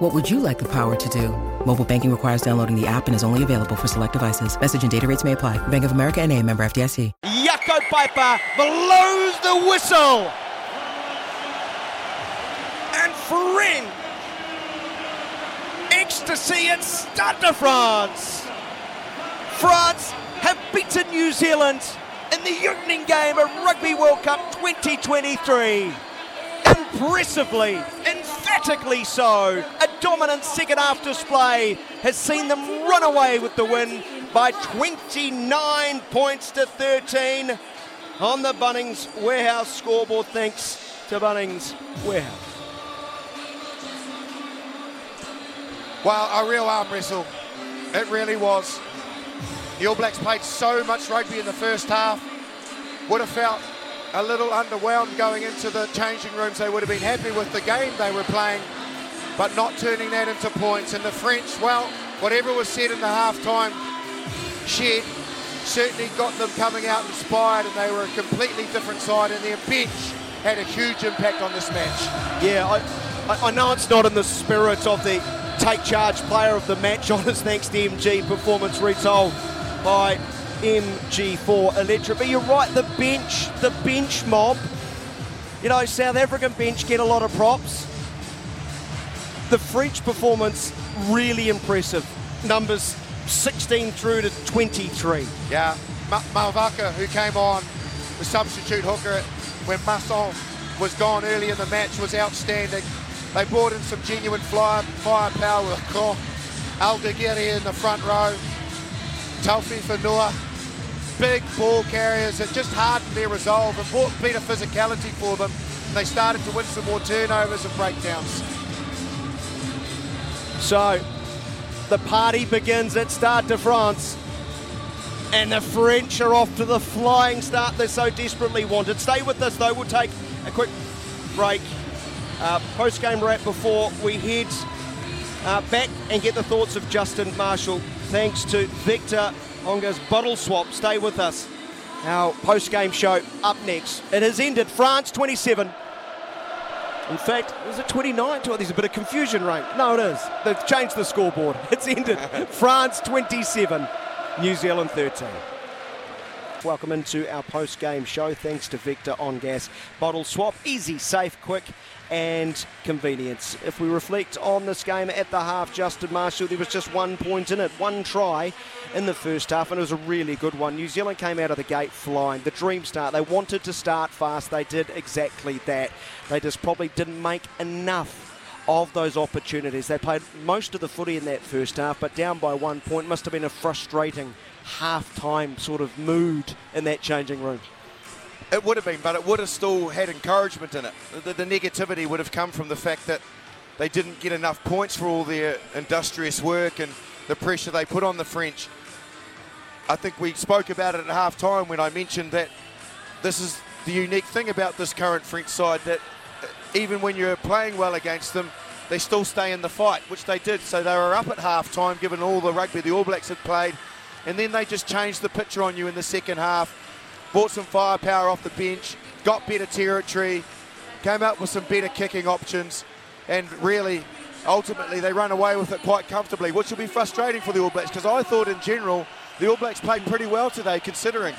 What would you like the power to do? Mobile banking requires downloading the app and is only available for select devices. Message and data rates may apply. Bank of America and a member FDIC. Jaco Peyper blows the whistle. And Friend ecstasy at Stade de France. France have beaten New Zealand in the opening game of Rugby World Cup 2023. Impressively, emphatically so. A dominant second half display has seen them run away with the win by 29 points to 13 on the Bunnings Warehouse scoreboard. Thanks to Bunnings Warehouse. Well, a real arm wrestle. It really was. The All Blacks played so much rugby in the first half. Would have felt a little underwhelmed going into the changing rooms. They would have been happy with the game they were playing, but not turning that into points. And the French, well, whatever was said in the halftime shed certainly got them coming out inspired, and they were a completely different side. And their bench had a huge impact on this match. Yeah, I, I, know it's not in the spirit of the take charge player of the match on his next MG performance retold by MG4 Electric. But you're right, the bench, the bench mob, you know, South African bench get a lot of props. The French performance really impressive. Numbers 16 through to 23. Yeah, Ma- Mauvaka, who came on, the substitute hooker when Masson was gone early in the match, was outstanding. They brought in some genuine fly, firepower with Koch, Aldegheri in the front row, Taofifenua, big ball carriers that just hardened their resolve and brought better physicality for them. And they started to win some more turnovers and breakdowns. So, the party begins at Stade de France. And the French are off to the flying start they so desperately wanted. Stay with us though, we'll take a quick break. Uh, Post game wrap before we head uh, back and get the thoughts of Justin Marshall. Thanks to Vector Ongas bottle swap. Stay with us. Our post game show up next. It has ended. France 27. In fact, is it 29? Oh, there's a bit of confusion, right? No, it is. They've changed the scoreboard. It's ended. France 27, New Zealand 13. Welcome into our post-game show. Thanks to Vector Ongas Bottle Swap. Easy, safe, quick, and convenience. If we reflect on this game at the half, Justin Marshall, there was just one point in it, one try in the first half, and it was a really good one. New Zealand came out of the gate flying. The dream start. They wanted to start fast. They did exactly that. They just probably didn't make enough of those opportunities. They played most of the footy in that first half, but down by one point. Must have been a frustrating half-time sort of mood in that changing room. It would have been, but it would have still had encouragement in it. The, the, negativity would have come from the fact that they didn't get enough points for all their industrious work and the pressure they put on the French. I think we spoke about it at half time when I mentioned that this is the unique thing about this current French side that uh, even when you're playing well against them, they still stay in the fight, which they did. So they were up at half time given all the rugby the All Blacks had played and then they just changed the picture on you in the second half. Bought some firepower off the bench, got better territory, came up with some better kicking options, and really, ultimately, they run away with it quite comfortably, which will be frustrating for the All Blacks because I thought in general the All Blacks played pretty well today, considering.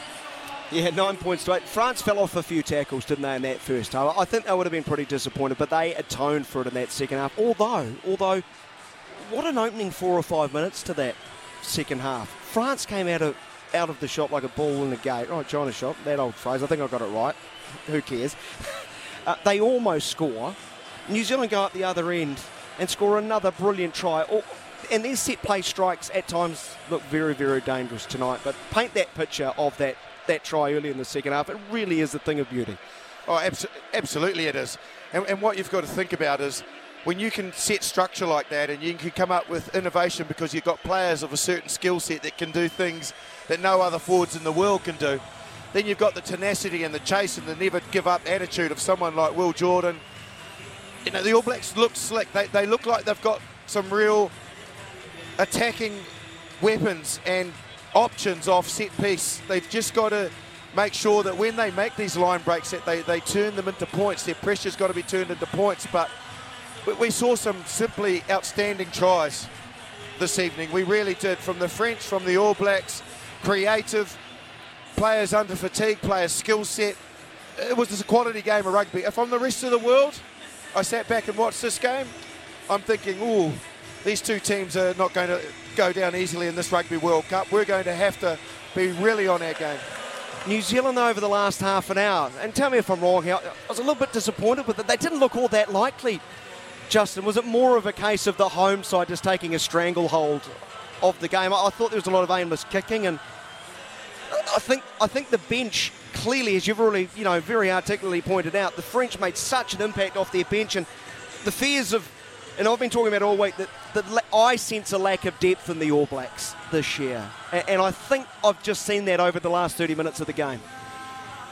Yeah, nine points to eight. France fell off a few tackles, didn't they, in that first half? I think they would have been pretty disappointed, but they atoned for it in that second half. Although, although, what an opening four or five minutes to that second half. France came out of out of the shop like a ball in the gate. Right, China shop, that old phrase. I think I got it right. Who cares? uh, they almost score. New Zealand go up the other end and score another brilliant try. and their set play strikes at times look very, very dangerous tonight. But paint that picture of that, that try early in the second half. It really is a thing of beauty. Oh, abso- absolutely it is. And, and what you've got to think about is when you can set structure like that and you can come up with innovation because you've got players of a certain skill set that can do things that no other forwards in the world can do, Then you've got the tenacity and the chase and the never give up attitude of someone like Will Jordan. You know, the All Blacks look slick. They, they look like they've got some real attacking weapons and options off set piece. They've just got to make sure that when they make these line breaks that they, they turn them into points. Their pressure's got to be turned into points. But we saw some simply outstanding tries this evening. We really did. From the French, from the All Blacks, creative, players under fatigue, players skill set. It was just a quality game of rugby. If I'm the rest of the world, I sat back and watched this game, I'm thinking, ooh, these two teams are not going to go down easily in this Rugby World Cup. We're going to have to be really on our game. New Zealand over the last half an hour, and tell me if I'm wrong here, I was a little bit disappointed with it. They didn't look all that likely, Justin. Was it more of a case of the home side just taking a stranglehold of the game? I thought there was a lot of aimless kicking, and I think I think the bench clearly, as you've already you know very articulately pointed out, the French made such an impact off their bench, and the fears of and I've been talking about all week that, that I sense a lack of depth in the All Blacks this year. And, and I think I've just seen that over the last 30 minutes of the game.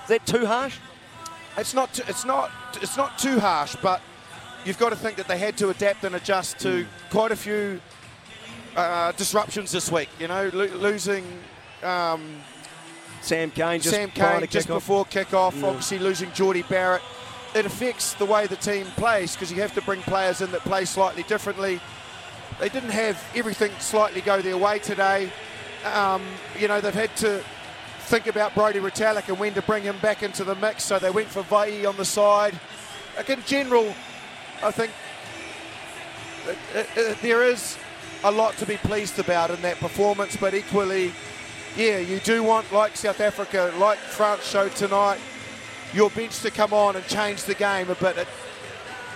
Is that too harsh? It's not. Too, it's not. It's not too harsh, but you've got to think that they had to adapt and adjust to mm. quite a few uh, disruptions this week. You know, lo- losing um, Sam Cane just Sam Cane just before kickoff. Obviously, losing Jordie Barrett it affects the way the team plays because you have to bring players in that play slightly differently. They didn't have everything slightly go their way today. Um, you know, they've had to think about Brodie Retallick and when to bring him back into the mix, so they went for Vaa'i on the side. Like in general, I think it, it, it, there is a lot to be pleased about in that performance, but equally, yeah, you do want, like South Africa, like France showed tonight, your bench to come on and change the game a bit. It,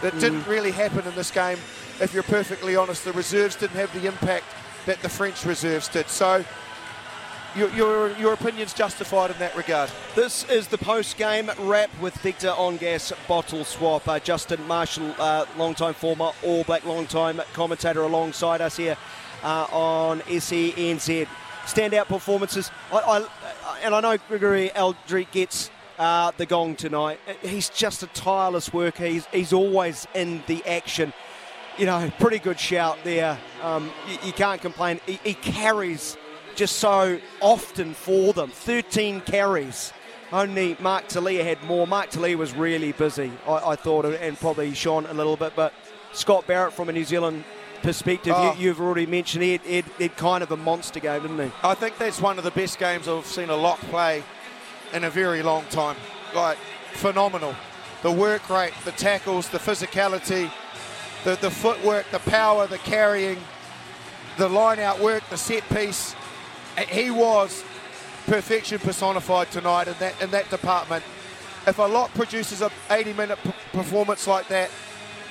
it mm. didn't really happen in this game. If you're perfectly honest, the reserves didn't have the impact that the French reserves did. So your, your, your opinion's justified in that regard. This is the post-game wrap with Vector Ongas bottle swap. Uh, Justin Marshall, uh, long-time former All Black, long-time commentator alongside us here uh, on SENZ. Standout performances. I, I, and I know Gregory Alldritt gets uh, the gong tonight. He's just a tireless worker. He's, he's always in the action. You know, pretty good shout there. Um, you, you, can't complain. He, he, carries just so often for them. 13 carries. Only Mark Telea had more. Mark Telea was really busy, I, I thought, and probably shone a little bit. But Scott Barrett, from a New Zealand perspective, oh. you, have already mentioned it, it, it kind of a monster game, didn't he? I think that's one of the best games I've seen a lock play in a very long time. Like, phenomenal. The work rate, the tackles, the physicality, the, the footwork, the power, the carrying, the line out work, the set piece. He was perfection personified tonight in that in that department. If a lot produces a 80 minute p- performance like that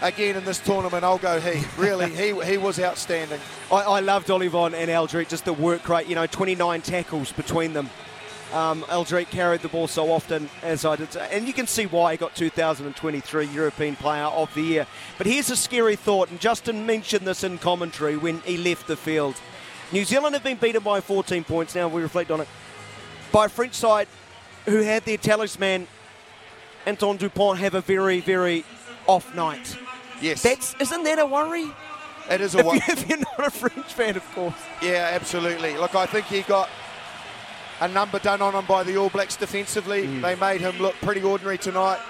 again in this tournament, I'll go he. Really, he he was outstanding. I, I loved Ollivon and Alldritt, just the work rate. You know, 29 tackles between them. Um, Alldritt carried the ball so often as I did, and you can see why he got 2023 European Player of the Year. But here's a scary thought, and Justin mentioned this in commentary when he left the field. New Zealand have been beaten by 14 points. Now we reflect on it by a French side who had their talisman Antoine Dupont have a very, very off night. Yes. That's isn't that a worry? It is a worry. If, if you're not a French fan, of course. Yeah, absolutely. Look, I think he got a number done on him by the All Blacks defensively. Mm. They made him look pretty ordinary tonight.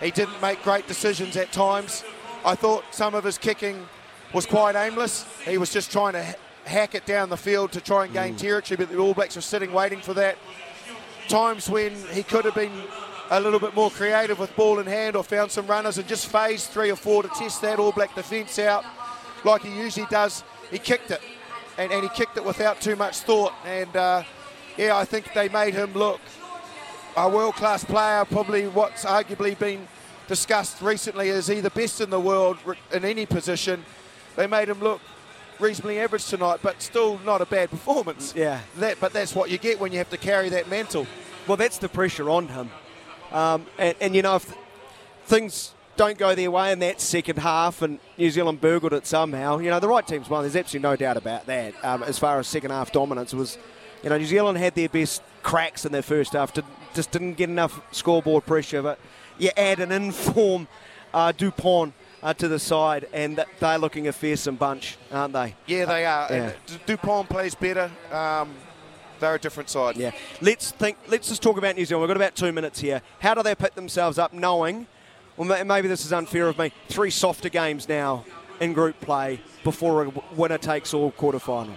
He didn't make great decisions at times. I thought some of his kicking was quite aimless. He was just trying to hack it down the field to try and gain mm. territory, but the All Blacks were sitting waiting for that. Times when he could have been a little bit more creative with ball in hand or found some runners and just phased three or four to test that All Black defence out like he usually does. He kicked it, and, and he kicked it without too much thought. And uh, yeah, I think they made him look a world class player, probably what's arguably been discussed recently as he the best in the world in any position. They made him look reasonably average tonight, but still not a bad performance. Yeah. That, but that's what you get when you have to carry that mantle. Well, that's the pressure on him. Um, and, and, you know, if things don't go their way in that second half and New Zealand burgled it somehow, you know, the right team's won. There's absolutely no doubt about that. Um, as far as second half dominance was you know, New Zealand had their best cracks in their first half, did, just didn't get enough scoreboard pressure. But you add an inform uh, Dupont uh, to the side, and they're looking a fearsome bunch, aren't they? Yeah, they are. Yeah. Dupont plays better. Um, they're a different side. Yeah. Let's think. Let's just talk about New Zealand. We've got about two minutes here. How do they pick themselves up, knowing? Well, maybe this is unfair of me. Three softer games now in group play before a winner takes all quarter final.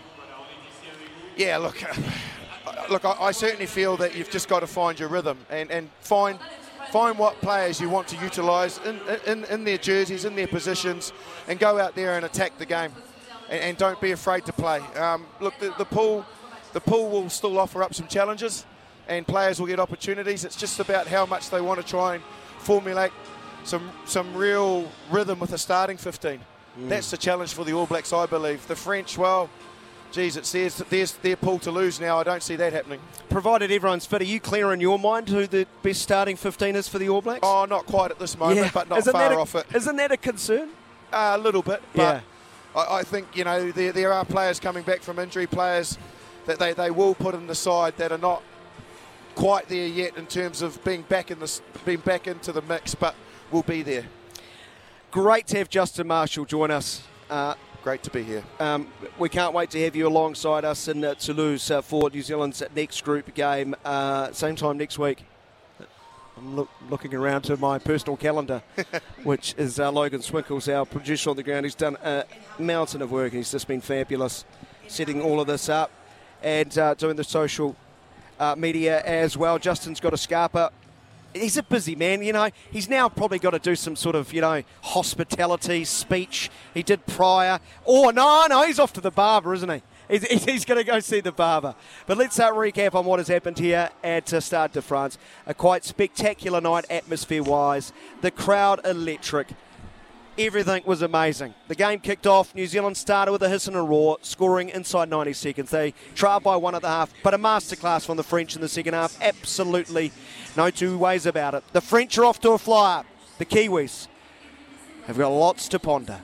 Yeah, look, look, I, I certainly feel that you've just got to find your rhythm and, and find find what players you want to utilise in, in, in their jerseys, in their positions, and go out there and attack the game, and, and don't be afraid to play. Um, look, the, the pool, the pool will still offer up some challenges, and players will get opportunities. It's just about how much they want to try and formulate some some real rhythm with a starting 15. That's the challenge for the All Blacks, I believe. The French, well, geez, it says that there's their pull to lose now. I don't see that happening. Provided everyone's fit, are you clear in your mind who the best starting 15 is for the All Blacks? Oh, not quite at this moment, but not Isn't far a, off it. Isn't that a concern? a little bit, Yeah. but I, I think you know there, there are players coming back from injury, players that they, they will put in the side that are not quite there yet in terms of being back in this being back into the mix, but will be there. Great to have Justin Marshall join us. Uh, Great to be here. Um, we can't wait to have you alongside us in uh, Toulouse uh, for New Zealand's next group game, uh, same time next week. I'm look, looking around to my personal calendar, which is uh, Logan Swinkles, our producer on the ground. He's done a mountain of work and he's just been fabulous setting all of this up and uh, doing the social uh, media as well. Justin's got a scarper he's a busy man, you know. He's now probably got to do some sort of, you know, hospitality speech. He did prior. Oh, no, no, he's off to the barber, isn't he? He's, he's- going to go see the barber. But let's uh, recap on what has happened here at uh, Stade de France. A quite spectacular night, atmosphere wise. The crowd electric. Everything was amazing. The game kicked off. New Zealand started with a hiss and a roar, scoring inside 90 seconds. They trailed by one at the half, but a masterclass from the French in the second half. Absolutely no two ways about it. The French are off to a flyer. The Kiwis have got lots to ponder.